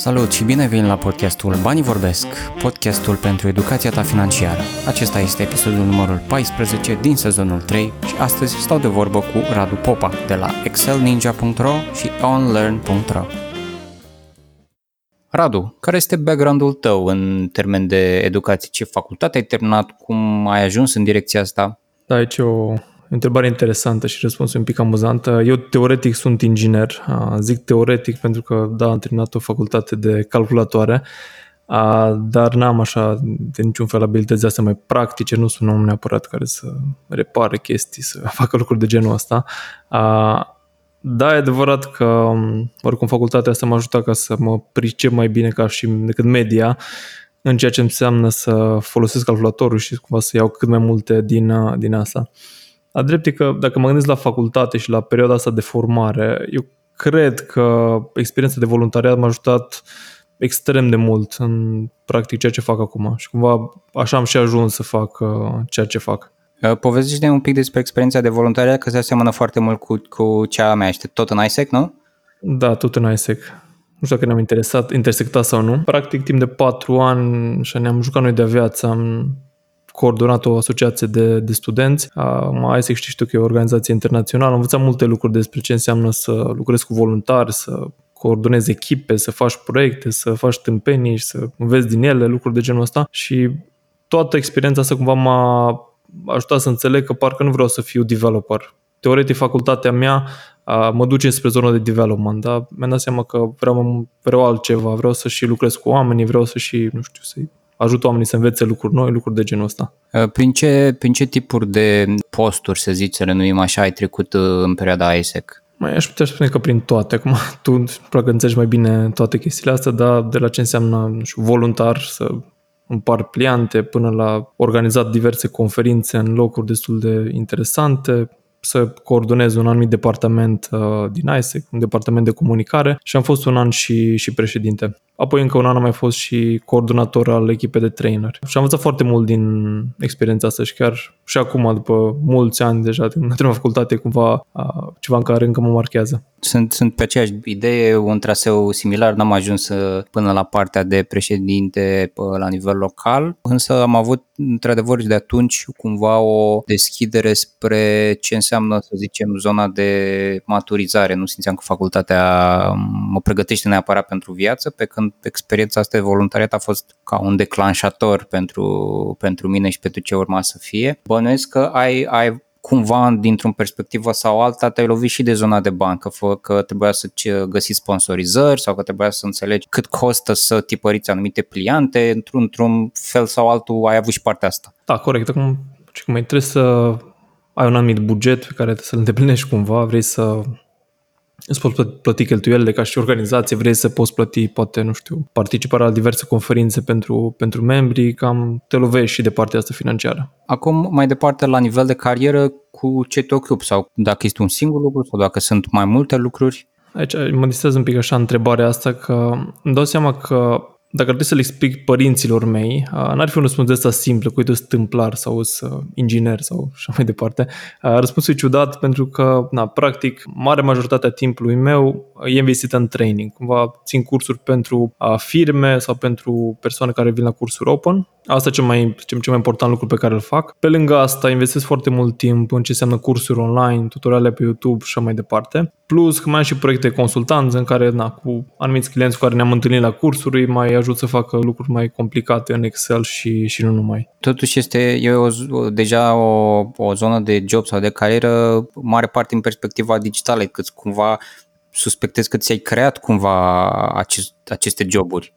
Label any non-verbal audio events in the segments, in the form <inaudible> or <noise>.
Salut și bine venit la podcastul Banii Vorbesc, podcastul pentru educația ta financiară. Acesta este episodul numărul 14 din sezonul 3 și astăzi stau de vorbă cu Radu Popa de la excelninja.ro și onlearn.ro. Radu, care este background-ul tău în termen de educație? Ce facultate ai terminat? Cum ai ajuns în direcția asta? Da, aici e o întrebare interesantă și răspunsul un pic amuzantă. Eu teoretic sunt inginer. Zic teoretic pentru că, da, am terminat o facultate de calculatoare, dar n-am așa de niciun fel abilități astea mai practice, nu sunt un om neapărat care să repare chestii, să <laughs> facă lucruri de genul ăsta. Da, e adevărat că oricum facultatea asta m-a ajutat ca să mă pricep mai bine ca și decât media în ceea ce înseamnă să folosesc calculatorul și cumva să iau cât mai multe din, din asta. A drept e că dacă mă gândesc la facultate și la perioada asta de formare, eu cred că experiența de voluntariat m-a ajutat extrem de mult în practic ceea ce fac acum și cumva așa am și ajuns să fac uh, ceea ce fac. Uh, povestește un pic despre experiența de voluntariat, că se aseamănă foarte mult cu, cu cea a mea. Este tot în ISEC, nu? Da, tot în ISEC. Nu știu dacă ne-am interesat, intersectat sau nu. Practic, timp de patru ani și ne-am jucat noi de viață. Am coordonat o asociație de, de studenți. Mai ISEC știi tu că e o organizație internațională. Am învățat multe lucruri despre ce înseamnă să lucrezi cu voluntari, să coordonezi echipe, să faci proiecte, să faci tâmpenii și să înveți din ele lucruri de genul ăsta și toată experiența asta cumva m-a ajutat să înțeleg că parcă nu vreau să fiu developer. Teoretic, facultatea mea mă duce spre zona de development, dar mi-am dat seama că vreau, vreau altceva, vreau să și lucrez cu oamenii, vreau să și, nu știu, să-i ajută oamenii să învețe lucruri noi, lucruri de genul ăsta. Uh, prin ce, prin ce tipuri de posturi, să zic, să renuim așa, ai trecut uh, în perioada ISEC? Mai aș putea spune că prin toate. Acum <laughs> tu probabil înțelegi mai bine toate chestiile astea, dar de la ce înseamnă nu știu, voluntar să împar pliante până la organizat diverse conferințe în locuri destul de interesante, să coordonez un anumit departament uh, din ISEC, un departament de comunicare și am fost un an și, și președinte. Apoi încă un an am mai fost și coordonator al echipei de trainer. Și am învățat foarte mult din experiența asta și chiar și acum, după mulți ani deja din termenă facultate, cumva ceva în care încă mă marchează. Sunt, sunt pe aceeași idee, un traseu similar, n-am ajuns uh, până la partea de președinte la nivel local, însă am avut într-adevăr de atunci cumva o deschidere spre ce înseamnă, să zicem, zona de maturizare. Nu simțeam că facultatea mă pregătește neapărat pentru viață, pe când experiența asta de voluntariat a fost ca un declanșator pentru, pentru mine și pentru ce urma să fie. Bănuiesc că ai, ai cumva, dintr-o perspectivă sau alta, te-ai lovit și de zona de bancă, fă că trebuia să găsi sponsorizări sau că trebuia să înțelegi cât costă să tipăriți anumite pliante, într-un, într-un fel sau altul ai avut și partea asta. Da, corect. Acum, și cum ai trebuie să ai un anumit buget pe care să-l îndeplinești cumva, vrei să îți poți plăti cheltuielile ca și organizație, vrei să poți plăti, poate, nu știu, participarea la diverse conferințe pentru, pentru membri, cam te lovești și de partea asta financiară. Acum, mai departe, la nivel de carieră, cu ce te ocupi sau dacă este un singur lucru sau dacă sunt mai multe lucruri? Aici mă distrez un pic așa întrebarea asta că îmi dau seama că dacă ar trebui să le explic părinților mei, n-ar fi un răspuns de ăsta simplu, cu uite, tâmplar sau sunt inginer sau <laughs> așa mai departe. Răspunsul e ciudat pentru că, na, practic, mare majoritatea timpului meu e investită în training. Cumva țin cursuri pentru firme sau pentru persoane care vin la cursuri open. Asta e cel mai, cel mai important lucru pe care îl fac. Pe lângă asta, investesc foarte mult timp în ce înseamnă cursuri online, tutoriale pe YouTube și așa mai departe. Plus că mai am și proiecte de consultanță în care, na, cu anumiți clienți cu care ne-am întâlnit la cursuri, mai ajut să facă lucruri mai complicate în Excel și, și nu numai. Totuși este e o, deja o, o zonă de job sau de carieră mare parte în perspectiva digitală, cât cumva suspectez că ți-ai creat cumva acest, aceste joburi.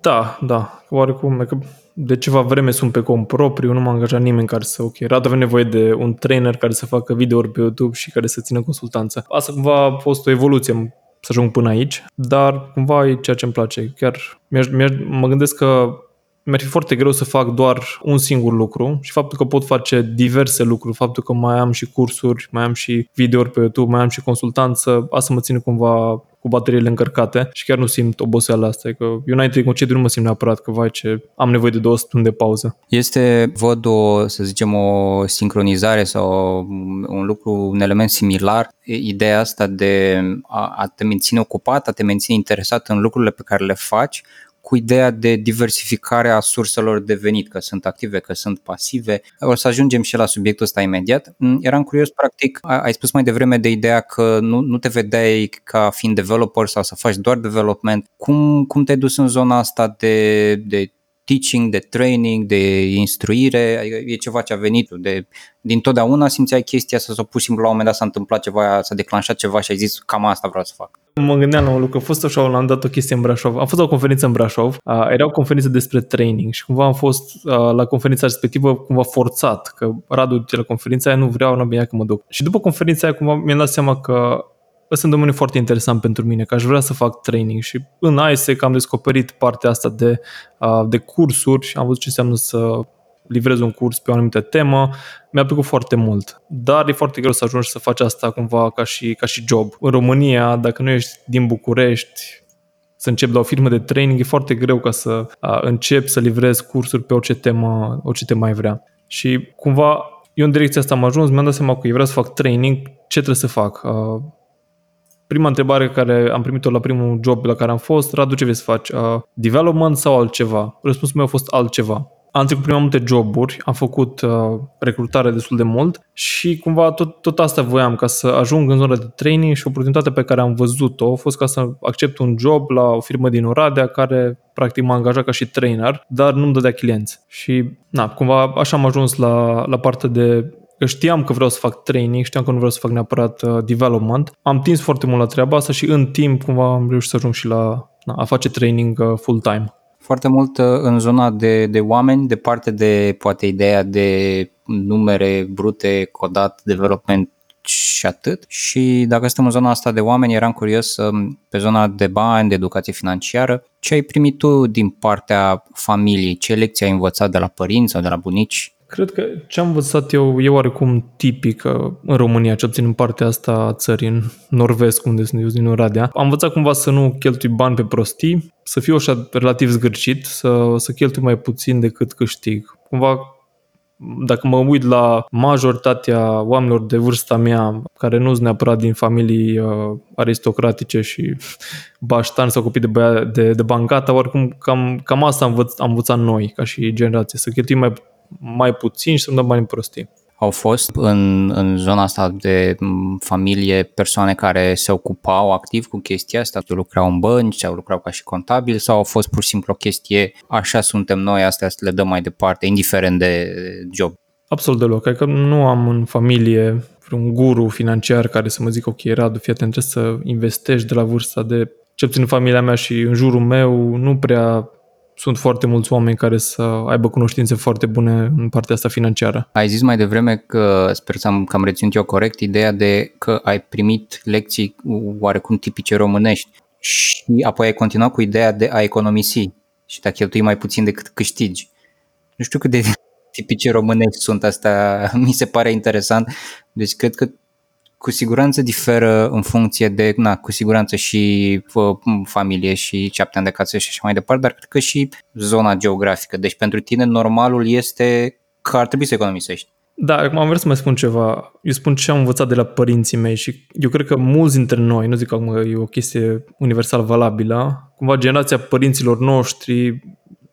Da, da, oarecum, că de ceva vreme sunt pe cont propriu, nu m-a angajat nimeni care să, ok, Radu avem nevoie de un trainer care să facă videouri pe YouTube și care să țină consultanță. Asta cumva a fost o evoluție să ajung până aici, dar cumva e ceea ce îmi place. Chiar mi-aș, mi-aș, mă gândesc că mi-ar fi foarte greu să fac doar un singur lucru și faptul că pot face diverse lucruri, faptul că mai am și cursuri, mai am și videouri pe YouTube, mai am și consultanță, asta mă ține cumva cu bateriile încărcate și chiar nu simt oboseala asta. Că eu înainte de concediu nu mă simt neapărat că, vai, ce am nevoie de două săptămâni de pauză. Este, văd o, să zicem, o sincronizare sau un lucru, un element similar, ideea asta de a, a te menține ocupat, a te menține interesat în lucrurile pe care le faci, cu ideea de diversificare a surselor de venit, că sunt active, că sunt pasive. O să ajungem și la subiectul ăsta imediat. Mm, eram curios, practic, ai spus mai devreme de ideea că nu, nu te vedeai ca fiind developer sau să faci doar development. Cum, cum te-ai dus în zona asta de, de teaching, de training, de instruire, adică e ceva ce a venit de, din totdeauna simțeai chestia să s-o pus simplu la un moment dat s-a întâmplat ceva, s-a declanșat ceva și ai zis cam asta vreau să fac. Mă gândeam la un lucru, a fost așa, am dat o chestie în Brașov, am fost la o conferință în Brașov, uh, era o conferință despre training și cumva am fost uh, la conferința respectivă cumva forțat, că Radu de la conferința aia nu vreau, nu bine că mă duc. Și după conferința aia cumva mi-am dat seama că ăsta e un domeniu foarte interesant pentru mine, că aș vrea să fac training și în ISEC am descoperit partea asta de, de cursuri și am văzut ce înseamnă să livrez un curs pe o anumită temă, mi-a plăcut foarte mult. Dar e foarte greu să ajungi să faci asta cumva ca și, ca și job. În România, dacă nu ești din București, să începi la o firmă de training, e foarte greu ca să a, începi să livrezi cursuri pe orice temă, orice temă mai vrea. Și cumva eu în direcția asta am ajuns, mi-am dat seama că eu vreau să fac training, ce trebuie să fac? Prima întrebare care am primit-o la primul job la care am fost, Radu, ce vrei să faci? Uh, development sau altceva? Răspunsul meu a fost altceva. Am trecut prin multe joburi, am făcut uh, recrutare destul de mult și cumva tot, tot asta voiam ca să ajung în zona de training și oportunitatea pe care am văzut-o a fost ca să accept un job la o firmă din Oradea care practic m-a angajat ca și trainer, dar nu-mi dădea clienți. Și na, cumva așa am ajuns la, la partea de că știam că vreau să fac training, știam că nu vreau să fac neapărat uh, development. Am tins foarte mult la treaba asta și în timp cumva am reușit să ajung și la na, a face training uh, full-time. Foarte mult uh, în zona de, de oameni, departe de poate ideea de numere brute, codat, development și atât. Și dacă suntem în zona asta de oameni, eram curios um, pe zona de bani, de educație financiară, ce ai primit tu din partea familiei? Ce lecții ai învățat de la părinți sau de la bunici? Cred că ce am învățat eu e oarecum tipic în România, ce obțin în partea asta a țării, în nord-vest, unde sunt eu din Oradea. Am învățat cumva să nu cheltui bani pe prostii, să fiu așa relativ zgârcit, să, să cheltui mai puțin decât câștig. Cumva dacă mă uit la majoritatea oamenilor de vârsta mea, care nu sunt neapărat din familii uh, aristocratice și <laughs> baștani sau copii de, băia, de, de bancata, oricum cam, cam asta am, învăț, am învățat noi ca și generație, să cheltuim mai mai puțin și să-mi dăm bani prostii. Au fost în, în zona asta de familie persoane care se ocupau activ cu chestia asta, lucrau în bănci sau lucrau ca și contabili sau au fost pur și simplu o chestie, așa suntem noi, astea le dăm mai departe, indiferent de job? Absolut deloc. Adică nu am în familie un guru financiar care să mă zică, ok, Radu, fii atent, trebuie să investești de la vârsta de ce puțin în familia mea și în jurul meu nu prea sunt foarte mulți oameni care să aibă cunoștințe foarte bune în partea asta financiară. Ai zis mai devreme că, sper să am, că am reținut eu corect, ideea de că ai primit lecții oarecum tipice românești și apoi ai continuat cu ideea de a economisi și de a cheltui mai puțin decât câștigi. Nu știu cât de <laughs> tipice românești sunt asta, mi se pare interesant. Deci cred că cu siguranță diferă în funcție de, na, cu siguranță și familie și ce ani de casă și așa mai departe, dar cred că și zona geografică. Deci pentru tine normalul este că ar trebui să economisești. Da, acum am vrea să mai spun ceva. Eu spun ce am învățat de la părinții mei și eu cred că mulți dintre noi, nu zic că e o chestie universal valabilă, cumva generația părinților noștri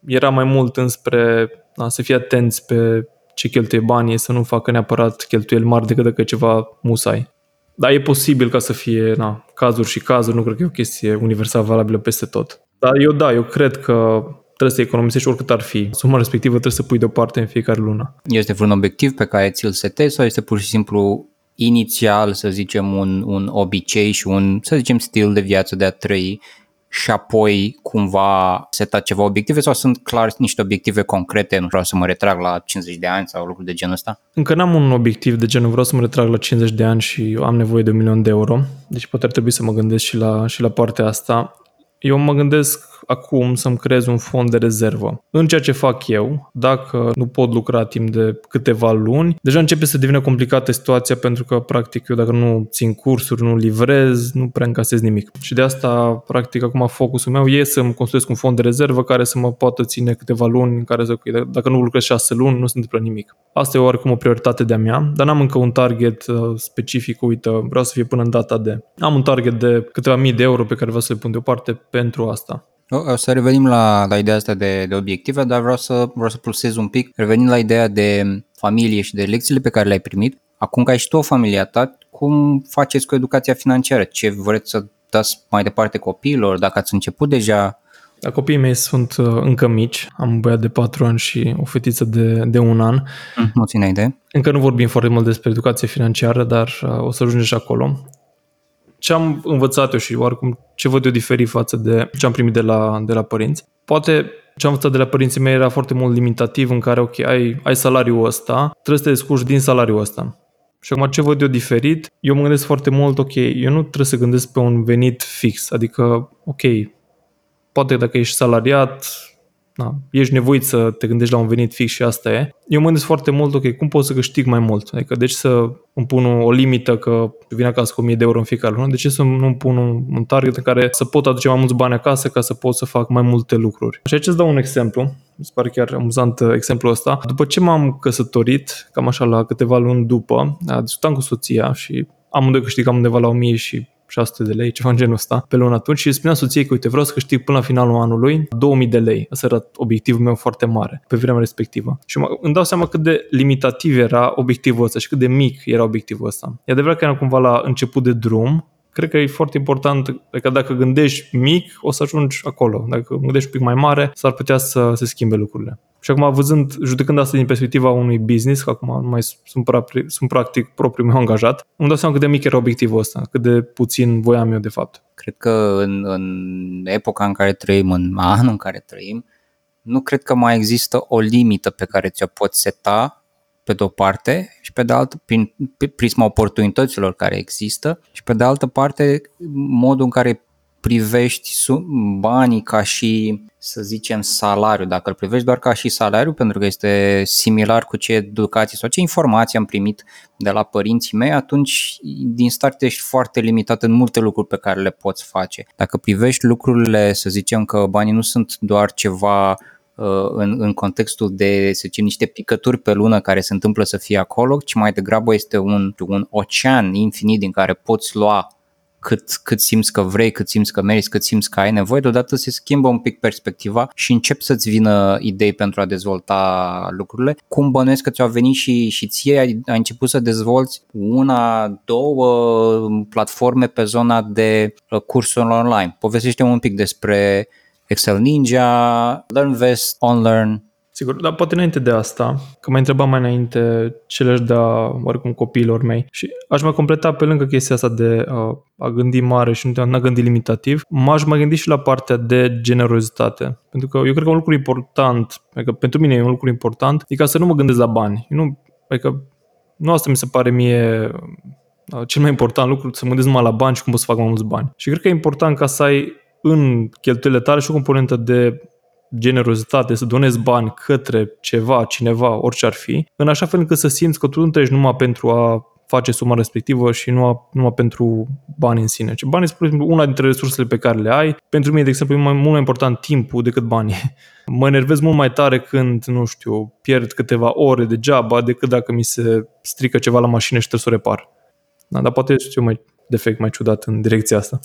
era mai mult înspre da, să fie atenți pe ce cheltuie banii, să nu facă neapărat cheltuieli mari decât dacă ceva musai. Dar e posibil ca să fie na, cazuri și cazuri, nu cred că e o chestie universal valabilă peste tot. Dar eu da, eu cred că trebuie să economisești oricât ar fi. Suma respectivă trebuie să pui deoparte în fiecare lună. Este vreun obiectiv pe care ți-l setezi sau este pur și simplu inițial, să zicem, un, un obicei și un, să zicem, stil de viață de a trăi și apoi cumva seta ceva obiective sau sunt clar niște obiective concrete, nu vreau să mă retrag la 50 de ani sau lucruri de genul ăsta? Încă n-am un obiectiv de genul vreau să mă retrag la 50 de ani și am nevoie de un milion de euro, deci poate ar trebui să mă gândesc și la, și la partea asta. Eu mă gândesc acum să-mi creez un fond de rezervă. În ceea ce fac eu, dacă nu pot lucra timp de câteva luni, deja începe să devină complicată situația pentru că, practic, eu dacă nu țin cursuri, nu livrez, nu prea încasez nimic. Și de asta, practic, acum focusul meu e să-mi construiesc un fond de rezervă care să mă poată ține câteva luni, în care să, dacă nu lucrez șase luni, nu se întâmplă nimic. Asta e oarecum o prioritate de-a mea, dar n-am încă un target uh, specific, uite, vreau să fie până în data de. Am un target de câteva mii de euro pe care vreau să le pun deoparte pentru asta. O să revenim la, la ideea asta de, de obiective, dar vreau să, vreau să pulsez un pic. Revenim la ideea de familie și de lecțiile pe care le-ai primit. Acum că ai și tu o familie ta, cum faceți cu educația financiară? Ce vreți să dați mai departe copiilor? Dacă ați început deja da, copiii mei sunt uh, încă mici. Am un băiat de 4 ani și o fetiță de, de un an. Mm, nu ține idee. Încă nu vorbim foarte mult despre educație financiară, dar uh, o să ajungem și acolo. Ce am învățat eu și oarecum ce văd eu diferit față de ce am primit de la, de la părinți. Poate ce am învățat de la părinții mei era foarte mult limitativ în care, ok, ai, ai salariul ăsta, trebuie să te descurci din salariul ăsta. Și acum ce văd eu diferit, eu mă gândesc foarte mult, ok, eu nu trebuie să gândesc pe un venit fix, adică, ok, poate dacă ești salariat, na, ești nevoit să te gândești la un venit fix și asta e. Eu mă gândesc foarte mult, ok, cum pot să câștig mai mult? Adică deci să îmi pun o limită că vin acasă cu 1000 de euro în fiecare lună, de ce să nu îmi pun un, un target în care să pot aduce mai mulți bani acasă ca să pot să fac mai multe lucruri? Și aici îți dau un exemplu, mi se pare chiar amuzant uh, exemplul ăsta. După ce m-am căsătorit, cam așa la câteva luni după, discutam cu soția și amândoi câștigam undeva la 1000 și 600 de lei, ceva în genul ăsta, pe lună atunci și îți spuneam soției că, uite, vreau să câștig până la finalul anului 2000 de lei. Asta era obiectivul meu foarte mare pe vremea respectivă. Și mă, îmi dau seama cât de limitativ era obiectivul ăsta și cât de mic era obiectivul ăsta. E adevărat că era cumva la început de drum, cred că e foarte important că dacă gândești mic, o să ajungi acolo. Dacă gândești un pic mai mare, s-ar putea să se schimbe lucrurile. Și acum, văzând, judecând asta din perspectiva unui business, că acum nu mai sunt, pra- sunt practic propriul meu angajat, îmi dau seama cât de mic era obiectivul ăsta, cât de puțin voiam eu de fapt. Cred că în, în epoca în care trăim, în anul în care trăim, nu cred că mai există o limită pe care ți-o poți seta pe de o parte și pe de altă prin prisma oportunităților care există și pe de altă parte modul în care privești banii ca și, să zicem, salariu, dacă îl privești doar ca și salariu, pentru că este similar cu ce educație sau ce informații am primit de la părinții mei, atunci din start ești foarte limitat în multe lucruri pe care le poți face. Dacă privești lucrurile, să zicem că banii nu sunt doar ceva uh, în, în contextul de, să zicem, niște picături pe lună care se întâmplă să fie acolo, ci mai degrabă este un, un ocean infinit din care poți lua cât, cât simți că vrei, cât simți că meriți, cât simți că ai nevoie, deodată se schimbă un pic perspectiva și încep să-ți vină idei pentru a dezvolta lucrurile. Cum bănuiesc că ți-au venit și, și ție, ai, ai început să dezvolți una, două platforme pe zona de uh, cursuri online. Povestește un pic despre Excel Ninja, LearnVest, OnLearn, Sigur, dar poate înainte de asta, că mai întrebam mai înainte ce le-aș da oricum copiilor mei și aș mai completa pe lângă chestia asta de uh, a gândi mare și nu a gândi limitativ, m-aș mai gândi și la partea de generozitate. Pentru că eu cred că un lucru important, adică pentru mine e un lucru important, e ca să nu mă gândesc la bani. Eu nu, adică nu asta mi se pare mie uh, cel mai important lucru, să mă gândesc numai la bani și cum pot să fac mai mulți bani. Și cred că e important ca să ai în cheltuielile tale și o componentă de generozitate, să donezi bani către ceva, cineva, orice ar fi, în așa fel încât să simți că tu nu treci numai pentru a face suma respectivă și nu a, numai pentru bani în sine. Ce banii sunt, una dintre resursele pe care le ai. Pentru mine, de exemplu, e mai, mult mai important timpul decât banii. <laughs> Mă enervez mult mai tare când, nu știu, pierd câteva ore degeaba decât dacă mi se strică ceva la mașină și trebuie să o repar. Da, dar poate știu mai defect mai ciudat în direcția asta.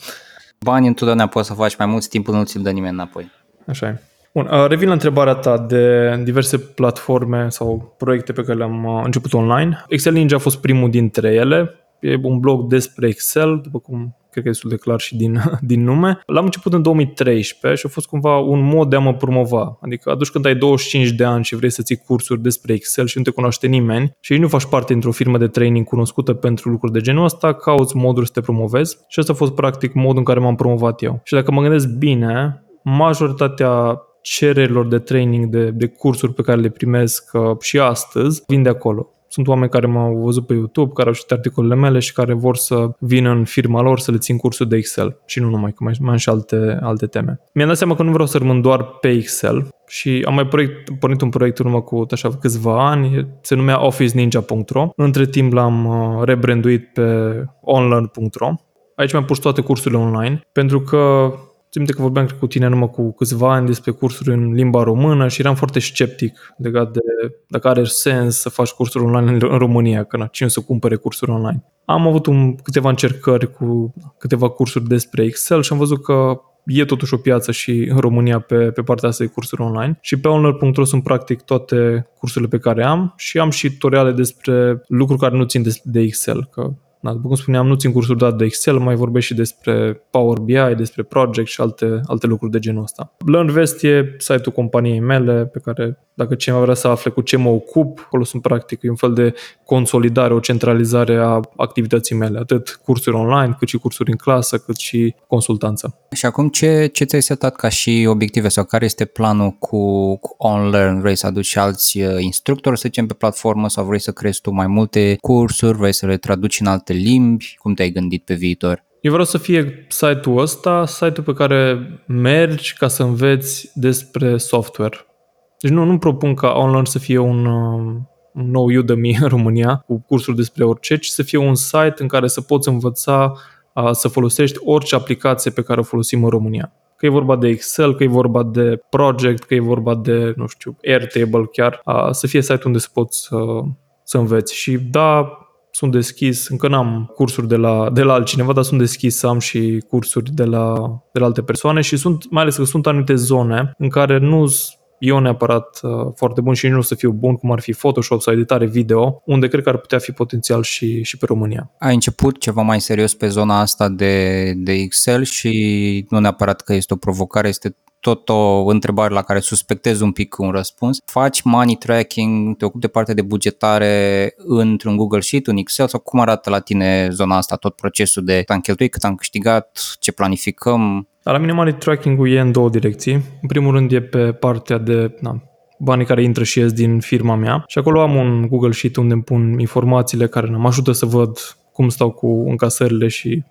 Banii întotdeauna poți să faci mai mult, timpul nu ți-l dă nimeni înapoi. Așa e. Bun, uh, revin la întrebarea ta de diverse platforme sau proiecte pe care le-am uh, început online. Excel Ninja a fost primul dintre ele. E un blog despre Excel, după cum cred că e destul de clar și din, <laughs> din nume. L-am început în 2013 și a fost cumva un mod de a mă promova. Adică atunci când ai 25 de ani și vrei să ții cursuri despre Excel și nu te cunoaște nimeni și nu faci parte dintr-o firmă de training cunoscută pentru lucruri de genul ăsta, cauți moduri să te promovezi și ăsta a fost practic modul în care m-am promovat eu. Și dacă mă gândesc bine, majoritatea cererilor de training, de, de cursuri pe care le primesc uh, și astăzi, vin de acolo. Sunt oameni care m-au văzut pe YouTube, care au citit articolele mele și care vor să vină în firma lor să le țin cursuri de Excel. Și nu numai, că mai, mai am și alte, alte teme. Mi-am dat seama că nu vreau să rămân doar pe Excel și am mai proiect, pornit un proiect în urmă cu așa câțiva ani, se numea officeninja.ro. Între timp l-am uh, rebranduit pe onlearn.ro. Aici mi-am pus toate cursurile online, pentru că Țin că vorbeam cu tine numai cu câțiva ani despre cursuri în limba română și eram foarte sceptic legat de dacă are sens să faci cursuri online în România, că na, cine să cumpere cursuri online. Am avut un, câteva încercări cu câteva cursuri despre Excel și am văzut că e totuși o piață și în România pe, pe partea asta de cursuri online și pe online.ro sunt practic toate cursurile pe care am și am și tutoriale despre lucruri care nu țin de, de Excel, că da, după cum spuneam, nu țin cursuri doar de Excel, mai vorbesc și despre Power BI, despre Project și alte, alte lucruri de genul ăsta. LearnVest e site-ul companiei mele pe care dacă cineva vrea să afle cu ce mă ocup, acolo sunt practic e un fel de consolidare, o centralizare a activității mele, atât cursuri online, cât și cursuri în clasă, cât și consultanță. Și acum ce, ce ți-ai setat ca și obiective sau care este planul cu, cu OnLearn? Vrei să aduci alți uh, instructori, să zicem, pe platformă sau vrei să creezi tu mai multe cursuri, vrei să le traduci în alte limbi? Cum te-ai gândit pe viitor? Eu vreau să fie site-ul ăsta, site-ul pe care mergi ca să înveți despre software. Deci nu, nu propun ca online să fie un, uh, un nou Udemy în România cu cursuri despre orice, ci să fie un site în care să poți învăța uh, să folosești orice aplicație pe care o folosim în România. Că e vorba de Excel, că e vorba de Project, că e vorba de, nu știu, Airtable chiar, uh, să fie site unde să poți să, să înveți. Și da, sunt deschis, încă n-am cursuri de la, de la altcineva, dar sunt deschis să am și cursuri de la, de la alte persoane și sunt, mai ales că sunt anumite zone în care nu eu neapărat uh, foarte bun și nu o să fiu bun, cum ar fi Photoshop sau editare video, unde cred că ar putea fi potențial și, și pe România. Ai început ceva mai serios pe zona asta de, de Excel și nu neapărat că este o provocare, este tot o întrebare la care suspectez un pic un răspuns. Faci money tracking, te ocupi de partea de bugetare într-un Google Sheet, un Excel sau cum arată la tine zona asta, tot procesul de cât am cheltuit, cât am câștigat, ce planificăm? La mine money tracking-ul e în două direcții. În primul rând e pe partea de na, banii care intră și ies din firma mea și acolo am un Google Sheet unde îmi pun informațiile care mă ajută să văd cum stau cu încasările și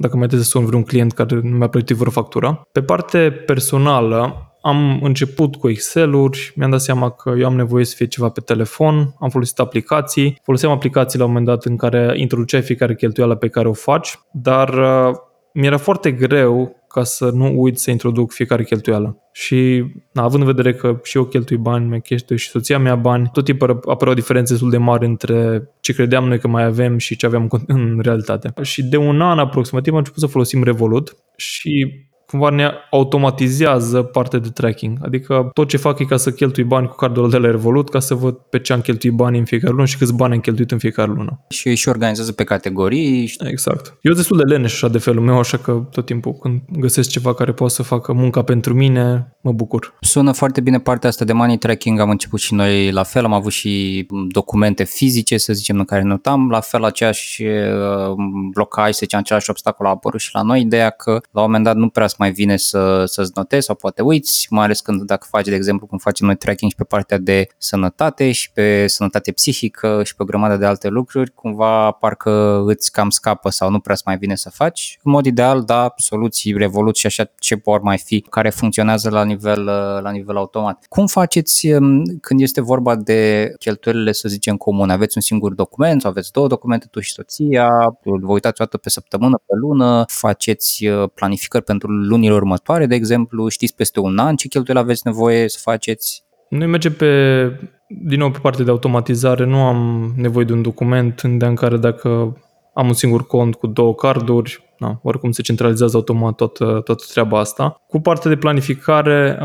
dacă mai trebuie să sun vreun client care nu mi-a plătit vreo factură. Pe parte personală, am început cu Excel-uri, mi-am dat seama că eu am nevoie să fie ceva pe telefon, am folosit aplicații, foloseam aplicații la un moment dat în care introduceai fiecare cheltuială pe care o faci, dar uh, mi-era foarte greu ca să nu uit să introduc fiecare cheltuială. Și na, având în vedere că și eu cheltui bani, mai cheltui și soția mea bani, tot timpul apărea o diferență destul de mare între ce credeam noi că mai avem și ce aveam <laughs> în realitate. Și de un an aproximativ am început să folosim Revolut și cumva ne automatizează partea de tracking. Adică tot ce fac e ca să cheltui bani cu cardul de la Revolut ca să văd pe ce am cheltuit bani în fiecare lună și câți bani am cheltuit în fiecare lună. Și și organizează pe categorii. Exact. Eu destul de leneș așa de felul meu, așa că tot timpul când găsesc ceva care poate să facă munca pentru mine, mă bucur. Sună foarte bine partea asta de money tracking, am început și noi la fel, am avut și documente fizice, să zicem, în care notam, la fel aceeași uh, blocaj, să zicem, același obstacol a apărut și la noi, ideea că la un moment dat nu prea mai vine să, să-ți notezi sau poate uiți, mai ales când dacă faci, de exemplu, cum facem noi tracking și pe partea de sănătate și pe sănătate psihică și pe o grămadă de alte lucruri, cumva parcă îți cam scapă sau nu prea mai vine să faci. În mod ideal, da, soluții, revoluții și așa ce vor mai fi care funcționează la nivel, la nivel automat. Cum faceți um, când este vorba de cheltuielile, să zicem, comune? Aveți un singur document sau aveți două documente, tu și soția, vă uitați o dată pe săptămână, pe lună, faceți uh, planificări pentru lunile următoare, de exemplu, știți peste un an ce cheltuieli aveți nevoie să faceți? Noi mergem pe, din nou pe partea de automatizare, nu am nevoie de un document în care dacă am un singur cont cu două carduri, na, oricum se centralizează automat toată, toată treaba asta. Cu partea de planificare,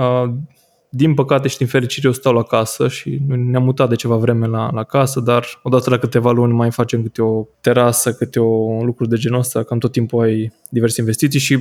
din păcate și din fericire eu stau la casă și ne-am mutat de ceva vreme la, la casă, dar odată la câteva luni mai facem câte o terasă, câte o lucru de genul ăsta, cam tot timpul ai diverse investiții și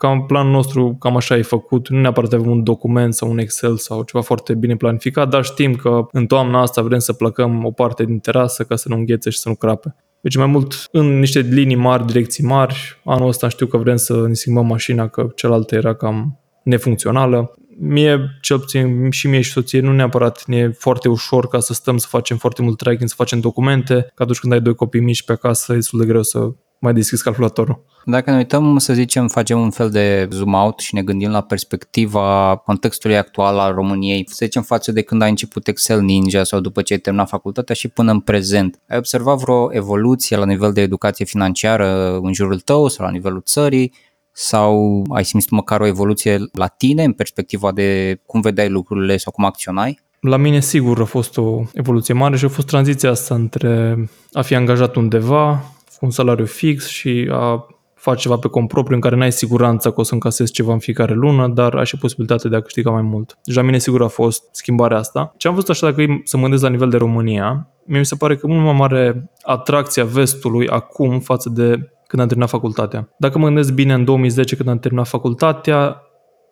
cam planul nostru cam așa e făcut, nu neapărat avem un document sau un Excel sau ceva foarte bine planificat, dar știm că în toamna asta vrem să plăcăm o parte din terasă ca să nu înghețe și să nu crape. Deci mai mult în niște linii mari, direcții mari, anul ăsta știu că vrem să ne schimbăm mașina, că cealaltă era cam nefuncțională. mie, cel puțin și mie și soție, nu neapărat ne e foarte ușor ca să stăm să facem foarte mult tracking, să facem documente, că atunci când ai doi copii mici pe acasă e destul de greu să mai deschizi calculatorul. Dacă ne uităm, să zicem, facem un fel de zoom out și ne gândim la perspectiva contextului actual al României, să zicem față de când ai început Excel Ninja sau după ce ai terminat facultatea și până în prezent. Ai observat vreo evoluție la nivel de educație financiară în jurul tău sau la nivelul țării? Sau ai simțit măcar o evoluție la tine în perspectiva de cum vedeai lucrurile sau cum acționai? La mine sigur a fost o evoluție mare și a fost tranziția asta între a fi angajat undeva, un salariu fix și a face ceva pe cont propriu în care n-ai siguranța că o să încasezi ceva în fiecare lună, dar ai și posibilitatea de a câștiga mai mult. Deci la mine sigur a fost schimbarea asta. Ce am văzut așa dacă e să mă gândesc la nivel de România, mi se pare că mult mai mare atracția vestului acum față de când am terminat facultatea. Dacă mă gândesc bine, în 2010 când am terminat facultatea,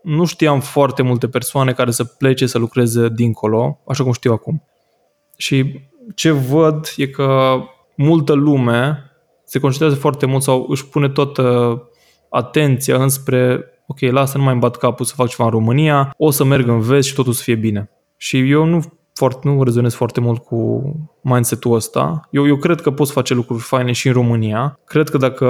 nu știam foarte multe persoane care să plece să lucreze dincolo, așa cum știu acum. Și ce văd e că multă lume se concentrează foarte mult sau își pune toată atenția înspre ok, lasă, nu mai îmi bat capul să fac ceva în România, o să merg în vest și totul să fie bine. Și eu nu, foarte, nu rezonez foarte mult cu mindset-ul ăsta. Eu, eu cred că poți face lucruri faine și în România. Cred că dacă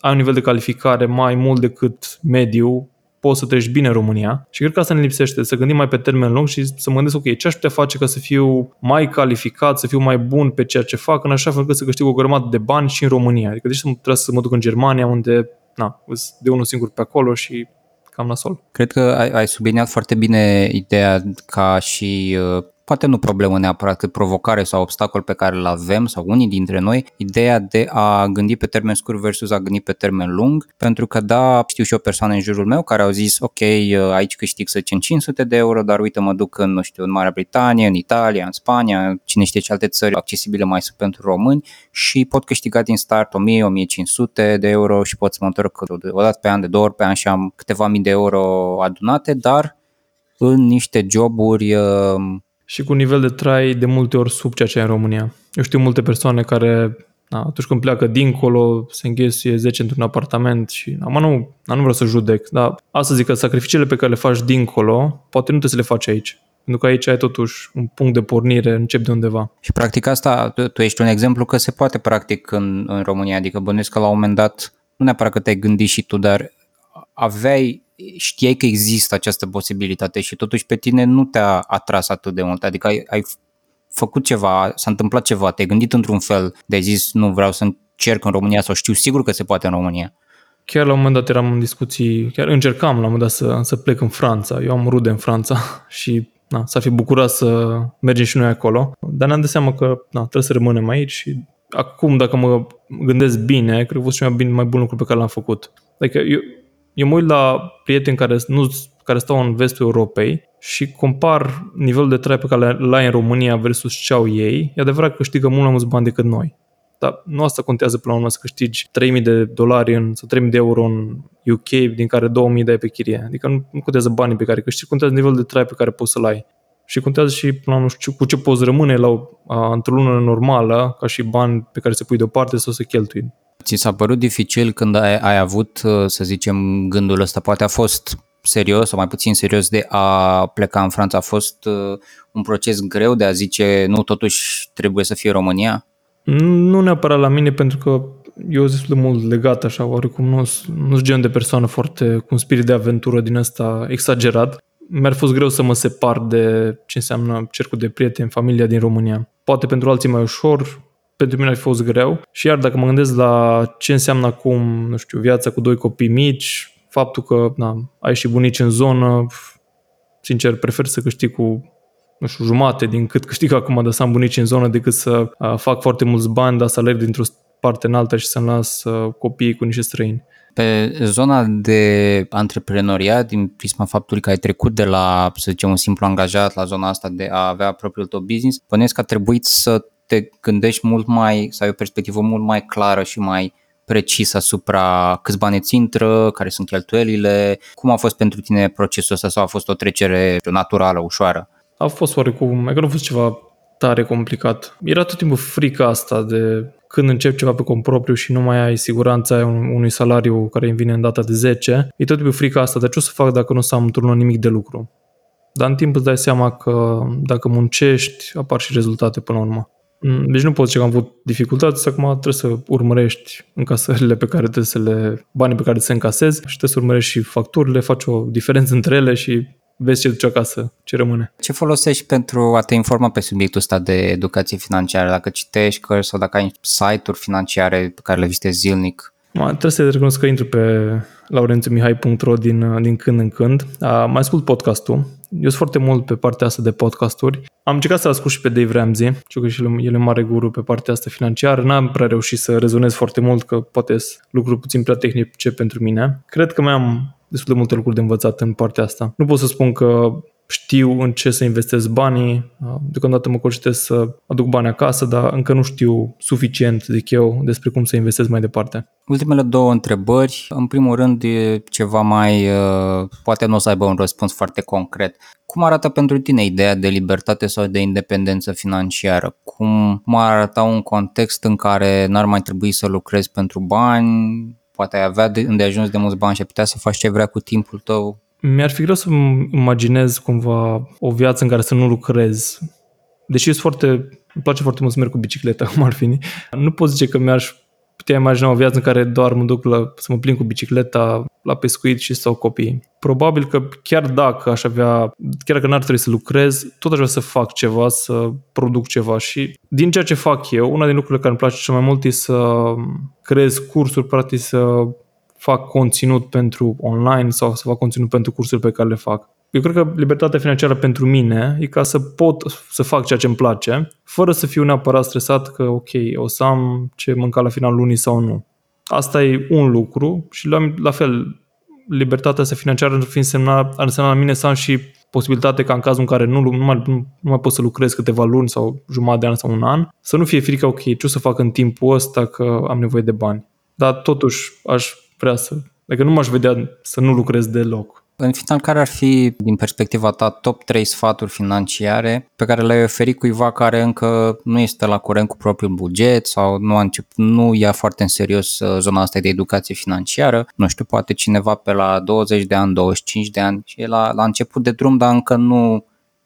ai un nivel de calificare mai mult decât mediu, poți să treci bine în România și cred că asta ne lipsește, să gândim mai pe termen lung și să mă gândesc, ok, ce aș putea face ca să fiu mai calificat, să fiu mai bun pe ceea ce fac, în așa fel încât să câștig o grămadă de bani și în România. Adică deci trebuie să mă duc în Germania, unde, na, de unul singur pe acolo și cam nasol. Cred că ai, ai subliniat foarte bine ideea ca și uh, poate nu problemă neapărat, cât provocare sau obstacol pe care îl avem sau unii dintre noi, ideea de a gândi pe termen scurt versus a gândi pe termen lung, pentru că da, știu și o persoană în jurul meu care au zis, ok, aici câștig să 500 de euro, dar uite mă duc în, nu știu, în Marea Britanie, în Italia, în Spania, cine știe ce alte țări accesibile mai sunt pentru români și pot câștiga din start 1000-1500 de euro și pot să mă întorc o dată pe an, de două ori pe an și am câteva mii de euro adunate, dar în niște joburi și cu un nivel de trai de multe ori sub ceea ce e în România. Eu știu multe persoane care na, atunci când pleacă dincolo, se înghesuie 10 într-un apartament și na, nu, na, nu vreau să judec, dar asta zic că sacrificiile pe care le faci dincolo, poate nu trebuie să le faci aici. Pentru că aici ai totuși un punct de pornire, încep de undeva. Și practic asta, tu, tu ești un exemplu că se poate practic în, în România, adică bănuiesc că la un moment dat, nu neapărat că te-ai gândit și tu, dar aveai știai că există această posibilitate și totuși pe tine nu te-a atras atât de mult, adică ai, ai făcut ceva, s-a întâmplat ceva, te-ai gândit într-un fel, de ai zis nu vreau să încerc în România sau știu sigur că se poate în România. Chiar la un moment dat eram în discuții, chiar încercam la un moment dat să, să plec în Franța, eu am rude în Franța <laughs> și na, s-ar fi bucurat să mergem și noi acolo, dar ne-am dat seama că na, trebuie să rămânem aici și acum dacă mă gândesc bine, cred că a fost cel mai, bine, mai bun lucru pe care l-am făcut. Adică eu, eu mă uit la prieteni care, nu, care stau în vestul Europei și compar nivelul de trai pe care l ai în România versus ce au ei. E adevărat că câștigă mult mai mulți bani decât noi. Dar nu asta contează până la urmă să câștigi 3000 de dolari în, sau 3000 de euro în UK, din care 2000 dai pe chirie. Adică nu, nu contează banii pe care câștigi, contează nivelul de trai pe care poți să-l ai. Și contează și, până la urmă, cu ce poți rămâne la, a, într-o lună normală, ca și bani pe care se pui deoparte sau să cheltui. Ți s-a părut dificil când ai, ai avut, uh, să zicem, gândul ăsta? Poate a fost serios sau mai puțin serios de a pleca în Franța? A fost uh, un proces greu de a zice, nu, totuși trebuie să fie România? Nu neapărat la mine, pentru că eu sunt destul de mult legat așa, oricum nu, nu sunt gen de persoană foarte cu un spirit de aventură din ăsta exagerat. Mi-ar fost greu să mă separ de ce înseamnă cercul de prieteni, familia din România. Poate pentru alții mai ușor, pentru mine a fost greu și iar dacă mă gândesc la ce înseamnă acum, nu știu, viața cu doi copii mici, faptul că na, ai și bunici în zonă, sincer, prefer să câștig cu nu știu, jumate din cât câștig acum de să am bunici în zonă decât să uh, fac foarte mulți bani, dar să alerg dintr-o parte în alta și să-mi las uh, copiii cu niște străini. Pe zona de antreprenoriat, din prisma faptului că ai trecut de la, să zicem, un simplu angajat la zona asta de a avea propriul tău business, bănuiesc că a trebuit să te gândești mult mai, să ai o perspectivă mult mai clară și mai precis asupra câți bani îți intră, care sunt cheltuielile, cum a fost pentru tine procesul ăsta sau a fost o trecere naturală, ușoară? A fost oarecum, mai că nu a fost ceva tare complicat. Era tot timpul frica asta de când încep ceva pe cont propriu și nu mai ai siguranța unui salariu care îmi vine în data de 10, e tot timpul frica asta de ce o să fac dacă nu o să am într-un nimic de lucru. Dar în timp îți dai seama că dacă muncești, apar și rezultate până la urmă. Mm, deci nu poți zice că am avut dificultăți, acum trebuie să urmărești încasările pe care trebuie să le, banii pe care trebuie să încasezi și trebuie să urmărești și facturile, faci o diferență între ele și vezi ce duci acasă, ce rămâne. Ce folosești pentru a te informa pe subiectul ăsta de educație financiară? Dacă citești cărți sau dacă ai site-uri financiare pe care le vizitezi zilnic? Ma, trebuie să recunosc că intru pe laurențiumihai.ro din, din când în când. Mai ascult podcastul. Eu sunt foarte mult pe partea asta de podcasturi. Am încercat să ascult și pe Dave Ramsey, știu că și el, el e mare guru pe partea asta financiară. N-am prea reușit să rezonez foarte mult, că poate sunt lucruri puțin prea tehnice pentru mine. Cred că mai am destul de multe lucruri de învățat în partea asta. Nu pot să spun că știu în ce să investesc banii, deocamdată mă cogitez să aduc bani acasă, dar încă nu știu suficient, zic eu, despre cum să investesc mai departe. Ultimele două întrebări, în primul rând e ceva mai, poate nu o să aibă un răspuns foarte concret. Cum arată pentru tine ideea de libertate sau de independență financiară? Cum, cum ar arăta un context în care n-ar mai trebui să lucrezi pentru bani, poate ai avea de, de ajuns de mulți bani și ai putea să faci ce vrea cu timpul tău? Mi-ar fi greu să imaginez cumva o viață în care să nu lucrez. Deși sunt foarte, îmi place foarte mult să merg cu bicicleta, <laughs> cum ar fi. Nu pot zice că mi-aș putea imagina o viață în care doar mă duc la, să mă plin cu bicicleta la pescuit și stau copii. Probabil că chiar dacă aș avea, chiar dacă n-ar trebui să lucrez, tot aș vrea să fac ceva, să produc ceva și din ceea ce fac eu, una din lucrurile care îmi place cel mai mult e să creez cursuri, practic să fac conținut pentru online sau să fac conținut pentru cursuri pe care le fac. Eu cred că libertatea financiară pentru mine e ca să pot să fac ceea ce îmi place, fără să fiu neapărat stresat că, ok, o să am ce mânca la final lunii sau nu. Asta e un lucru și la, la fel, libertatea asta financiară ar, fi însemna, ar însemna la mine să am și posibilitate ca în cazul în care nu, nu, mai, nu, nu mai pot să lucrez câteva luni sau jumătate de an sau un an, să nu fie frică, ok, ce o să fac în timpul ăsta că am nevoie de bani. Dar totuși aș vrea să... Dacă nu m-aș vedea să nu lucrez deloc. În final, care ar fi, din perspectiva ta, top 3 sfaturi financiare pe care le-ai oferit cuiva care încă nu este la curent cu propriul buget sau nu, a început, nu ia foarte în serios uh, zona asta de educație financiară? Nu știu, poate cineva pe la 20 de ani, 25 de ani și e la, la început de drum, dar încă nu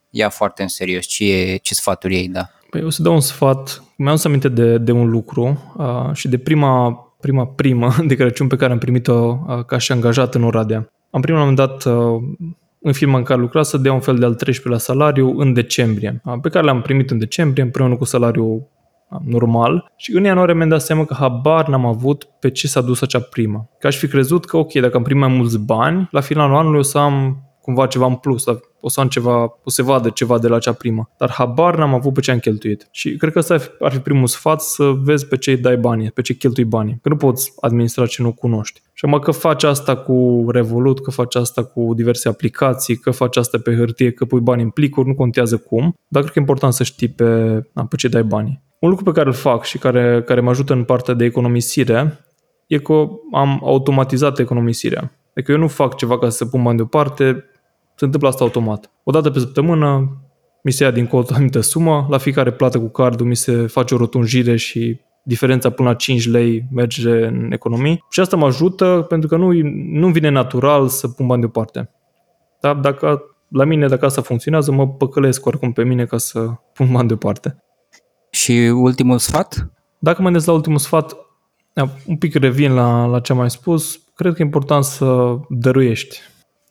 ia foarte în serios. Ce, ce sfaturi ei da? Păi o să dau un sfat. Mi-am să aminte de, de un lucru uh, și de prima prima primă <laughs> de Crăciun pe care am primit-o uh, ca și angajat în Oradea. Am primit la un moment dat uh, în firma în care lucra să dea un fel de al 13-lea salariu în decembrie, uh, pe care l-am primit în decembrie împreună cu salariul normal și în ianuarie mi-am dat seama că habar n-am avut pe ce s-a dus acea primă. Că aș fi crezut că ok, dacă am primit mai mulți bani, la finalul anului o să am cumva ceva în plus, o să am ceva, o să vadă ceva de la cea primă. Dar habar n-am avut pe ce am cheltuit. Și cred că ăsta ar fi primul sfat să vezi pe ce îi dai banii, pe ce cheltui banii. Că nu poți administra ce nu cunoști. Și mă că faci asta cu Revolut, că faci asta cu diverse aplicații, că faci asta pe hârtie, că pui bani în plicuri, nu contează cum, dar cred că e important să știi pe, na, pe ce dai banii. Un lucru pe care îl fac și care, care mă ajută în partea de economisire e că am automatizat economisirea. Adică eu nu fac ceva ca să pun bani deoparte, se întâmplă asta automat. O dată pe săptămână mi se ia din cont o anumită sumă, la fiecare plată cu cardul mi se face o rotunjire și diferența până la 5 lei merge în economii. Și asta mă ajută pentru că nu, nu vine natural să pun bani deoparte. Da? Dacă, la mine, dacă asta funcționează, mă păcălesc oricum pe mine ca să pun bani deoparte. Și ultimul sfat? Dacă mă la ultimul sfat, un pic revin la, la ce am mai spus, cred că e important să dăruiești.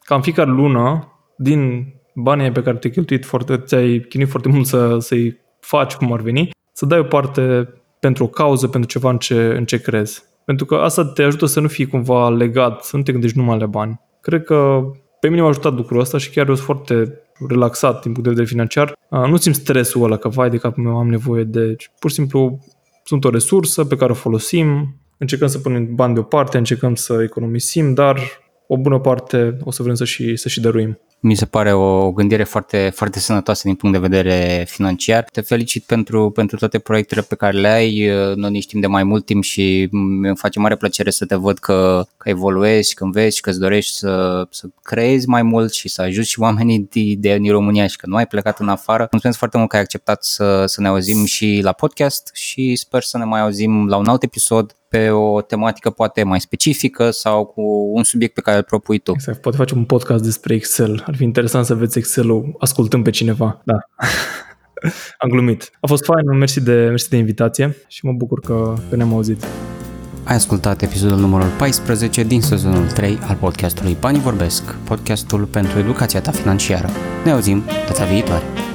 Ca în fiecare lună din banii pe care te-ai cheltuit foarte, ți-ai chinuit foarte mult să, să-i faci cum ar veni, să dai o parte pentru o cauză, pentru ceva în ce, în ce crezi. Pentru că asta te ajută să nu fii cumva legat, să nu te gândești numai la bani. Cred că pe mine m-a ajutat lucrul ăsta și chiar eu sunt foarte relaxat din punct de vedere financiar. Nu simt stresul ăla că vai de capul meu am nevoie de... Pur și simplu sunt o resursă pe care o folosim, încercăm să punem bani deoparte, încercăm să economisim, dar o bună parte o să vrem să și, să și dăruim mi se pare o gândire foarte, foarte sănătoasă din punct de vedere financiar. Te felicit pentru, pentru toate proiectele pe care le ai. Noi ne știm de mai mult timp și îmi face mare plăcere să te văd că, că evoluezi, că înveți, că îți dorești să, să creezi mai mult și să ajuți și oamenii de, de din România și că nu ai plecat în afară. Mulțumesc foarte mult că ai acceptat să, să ne auzim și la podcast și sper să ne mai auzim la un alt episod pe o tematică poate mai specifică sau cu un subiect pe care îl propui tu. Exact, poate facem un podcast despre Excel. Ar fi interesant să veți Excel-ul ascultând pe cineva. Da. <laughs> Am glumit. A fost fain, mersi de, mersi de invitație și mă bucur că, că ne-am auzit. Ai ascultat episodul numărul 14 din sezonul 3 al podcastului Banii Vorbesc, podcastul pentru educația ta financiară. Ne auzim data viitoare!